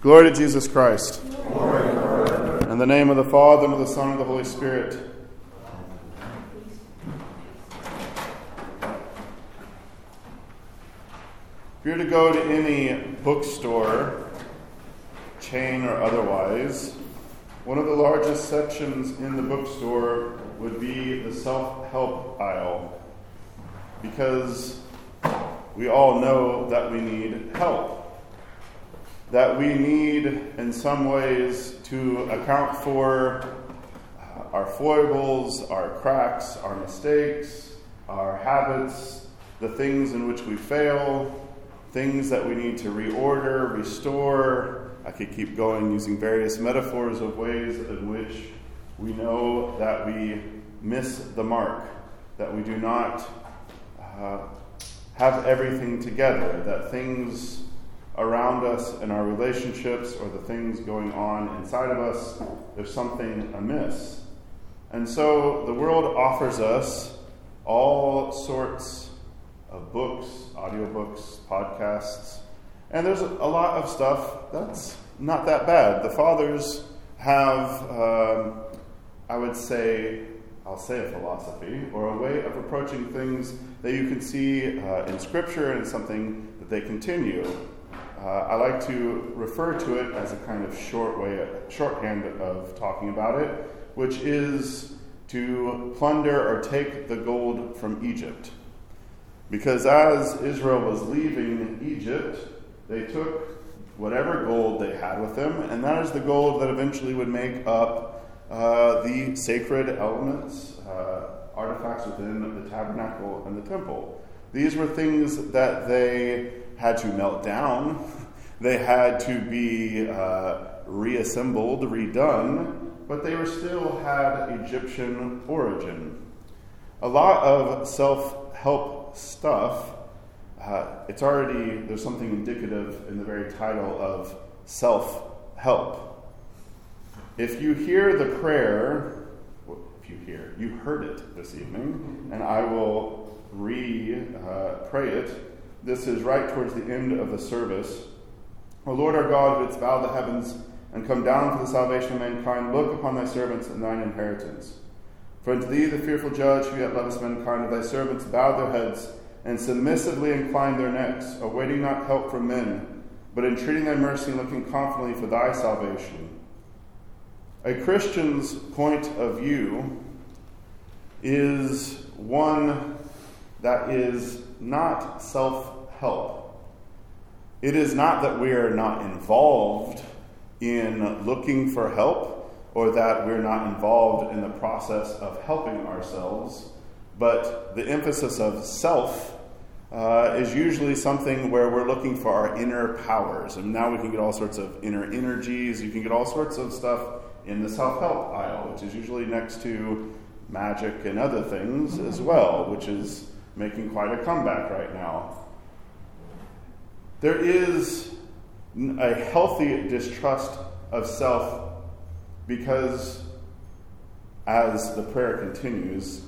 Glory to Jesus Christ. In the name of the Father, and of the Son, and of the Holy Spirit. If you're to go to any bookstore, chain or otherwise, one of the largest sections in the bookstore would be the self help aisle. Because we all know that we need help that we need, in some ways, to account for uh, our foibles, our cracks, our mistakes, our habits, the things in which we fail, things that we need to reorder, restore. I could keep going using various metaphors of ways in which we know that we miss the mark, that we do not uh, have everything together, that things around us in our relationships or the things going on inside of us, there's something amiss. And so the world offers us all sorts of books, audiobooks, podcasts, and there's a lot of stuff that's not that bad. The fathers have, um, I would say, I'll say a philosophy or a way of approaching things that you can see uh, in Scripture and something that they continue. Uh, I like to refer to it as a kind of short way, shorthand of talking about it, which is to plunder or take the gold from Egypt. Because as Israel was leaving Egypt, they took whatever gold they had with them, and that is the gold that eventually would make up uh, the sacred elements, uh, artifacts within the tabernacle and the temple. These were things that they had to melt down, they had to be uh, reassembled, redone, but they were still had Egyptian origin. A lot of self help stuff, uh, it's already, there's something indicative in the very title of self help. If you hear the prayer, if you hear, you heard it this evening, and I will re uh, pray it this is right towards the end of the service. O Lord our God, who didst bow the heavens and come down for the salvation of mankind, look upon thy servants and thine inheritance. For unto thee, the fearful judge, who yet lovest mankind, of thy servants bowed their heads and submissively inclined their necks, awaiting not help from men, but entreating thy mercy and looking confidently for thy salvation. A Christian's point of view is one that is not self help. It is not that we are not involved in looking for help or that we're not involved in the process of helping ourselves, but the emphasis of self uh, is usually something where we're looking for our inner powers. And now we can get all sorts of inner energies, you can get all sorts of stuff in the self help aisle, which is usually next to magic and other things as well, which is making quite a comeback right now. There is a healthy distrust of self because, as the prayer continues,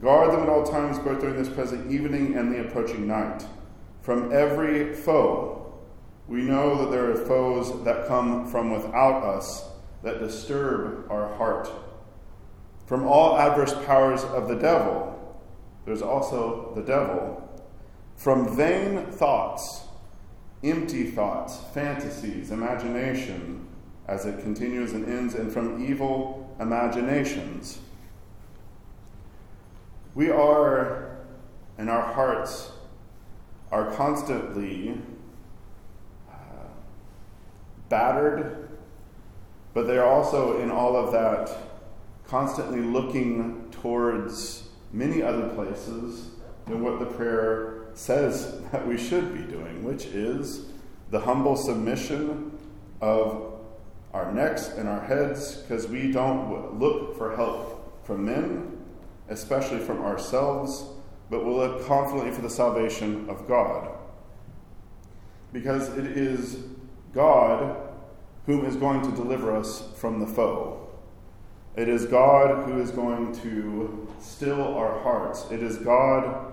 guard them at all times, both during this present evening and the approaching night, from every foe. We know that there are foes that come from without us that disturb our heart. From all adverse powers of the devil, there's also the devil. From vain thoughts, empty thoughts, fantasies, imagination, as it continues and ends, and from evil imaginations. We are, in our hearts, are constantly uh, battered, but they're also, in all of that, constantly looking towards many other places than what the prayer says that we should be doing, which is the humble submission of our necks and our heads because we don't look for help from men, especially from ourselves, but we'll look confidently for the salvation of God. Because it is God whom is going to deliver us from the foe. It is God who is going to still our hearts. It is God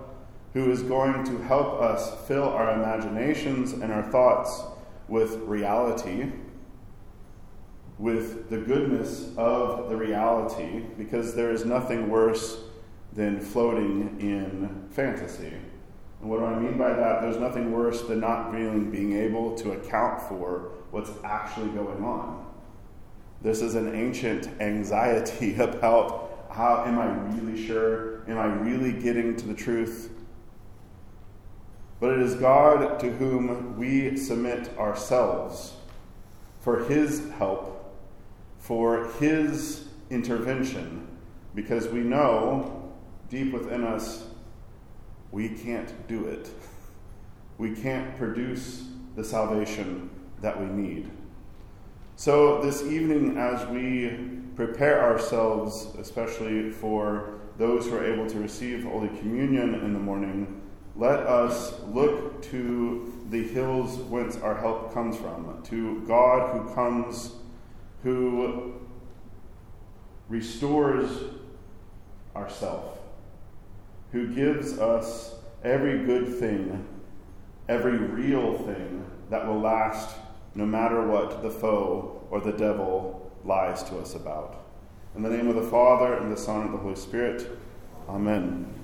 who is going to help us fill our imaginations and our thoughts with reality with the goodness of the reality because there is nothing worse than floating in fantasy. And what do I mean by that? There's nothing worse than not really being able to account for what's actually going on. This is an ancient anxiety about how am I really sure? Am I really getting to the truth? But it is God to whom we submit ourselves for His help, for His intervention, because we know deep within us we can't do it. We can't produce the salvation that we need. So, this evening, as we prepare ourselves, especially for those who are able to receive Holy Communion in the morning, let us look to the hills whence our help comes from, to God who comes, who restores ourself, who gives us every good thing, every real thing that will last no matter what the foe or the devil lies to us about. In the name of the Father, and the Son, and the Holy Spirit, Amen.